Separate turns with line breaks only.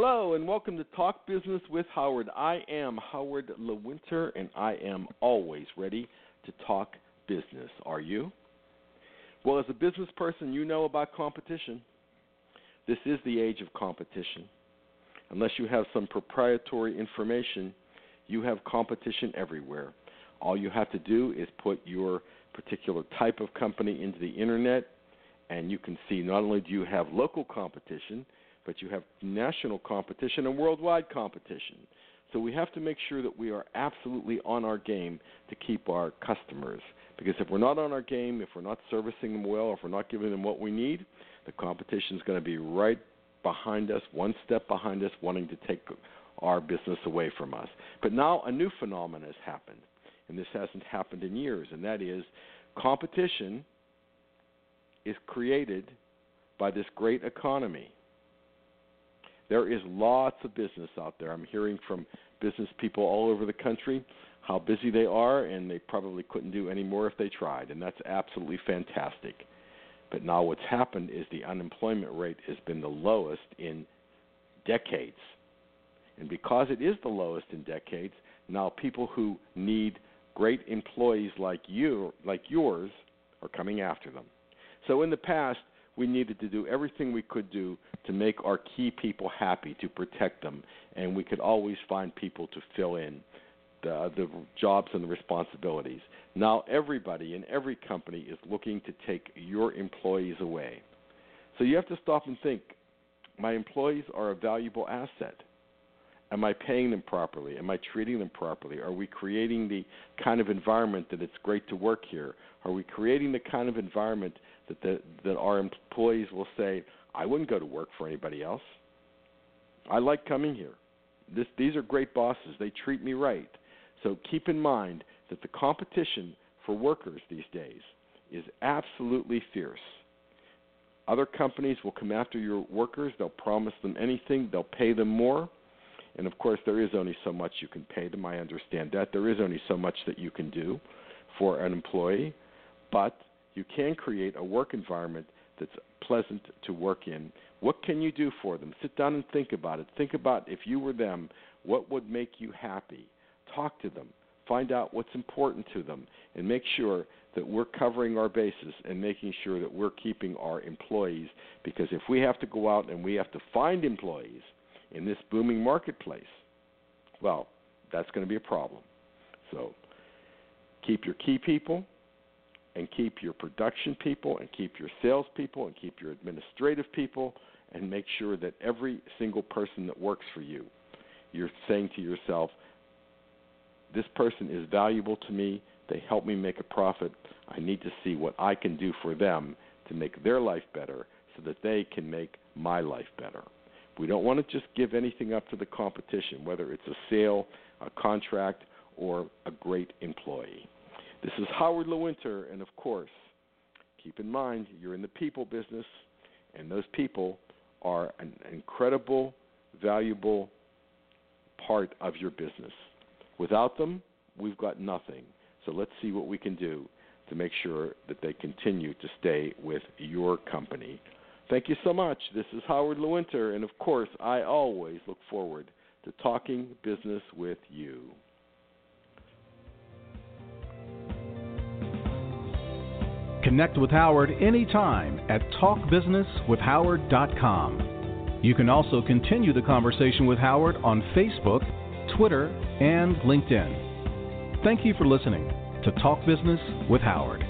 Hello and welcome to Talk Business with Howard. I am Howard Lewinter and I am always ready to talk business. Are you? Well, as a business person, you know about competition. This is the age of competition. Unless you have some proprietary information, you have competition everywhere. All you have to do is put your particular type of company into the internet, and you can see not only do you have local competition, but you have national competition and worldwide competition. So we have to make sure that we are absolutely on our game to keep our customers. Because if we're not on our game, if we're not servicing them well, if we're not giving them what we need, the competition is going to be right behind us, one step behind us, wanting to take our business away from us. But now a new phenomenon has happened, and this hasn't happened in years, and that is competition is created by this great economy. There is lots of business out there. I'm hearing from business people all over the country how busy they are, and they probably couldn't do any more if they tried, and that's absolutely fantastic. But now what's happened is the unemployment rate has been the lowest in decades. And because it is the lowest in decades, now people who need great employees like you, like yours, are coming after them. So in the past, we needed to do everything we could do to make our key people happy, to protect them, and we could always find people to fill in the, the jobs and the responsibilities. Now everybody in every company is looking to take your employees away. So you have to stop and think, my employees are a valuable asset. Am I paying them properly? Am I treating them properly? Are we creating the kind of environment that it's great to work here? Are we creating the kind of environment that the, that our employees will say, I wouldn't go to work for anybody else. I like coming here. This, these are great bosses. They treat me right. So keep in mind that the competition for workers these days is absolutely fierce. Other companies will come after your workers. They'll promise them anything. They'll pay them more. And of course, there is only so much you can pay them. I understand that. There is only so much that you can do for an employee. But you can create a work environment that's pleasant to work in. What can you do for them? Sit down and think about it. Think about if you were them, what would make you happy? Talk to them. Find out what's important to them and make sure that we're covering our bases and making sure that we're keeping our employees because if we have to go out and we have to find employees in this booming marketplace, well, that's going to be a problem. So keep your key people, and keep your production people and keep your sales people and keep your administrative people and make sure that every single person that works for you, you're saying to yourself, this person is valuable to me. They help me make a profit. I need to see what I can do for them to make their life better so that they can make my life better. We don't want to just give anything up to the competition, whether it's a sale, a contract, or a great employee. This is Howard Lewinter, and of course, keep in mind you're in the people business, and those people are an incredible, valuable part of your business. Without them, we've got nothing. So let's see what we can do to make sure that they continue to stay with your company. Thank you so much. This is Howard Lewinter, and of course, I always look forward to talking business with you.
Connect with Howard anytime at talkbusinesswithhoward.com. You can also continue the conversation with Howard on Facebook, Twitter, and LinkedIn. Thank you for listening to Talk Business with Howard.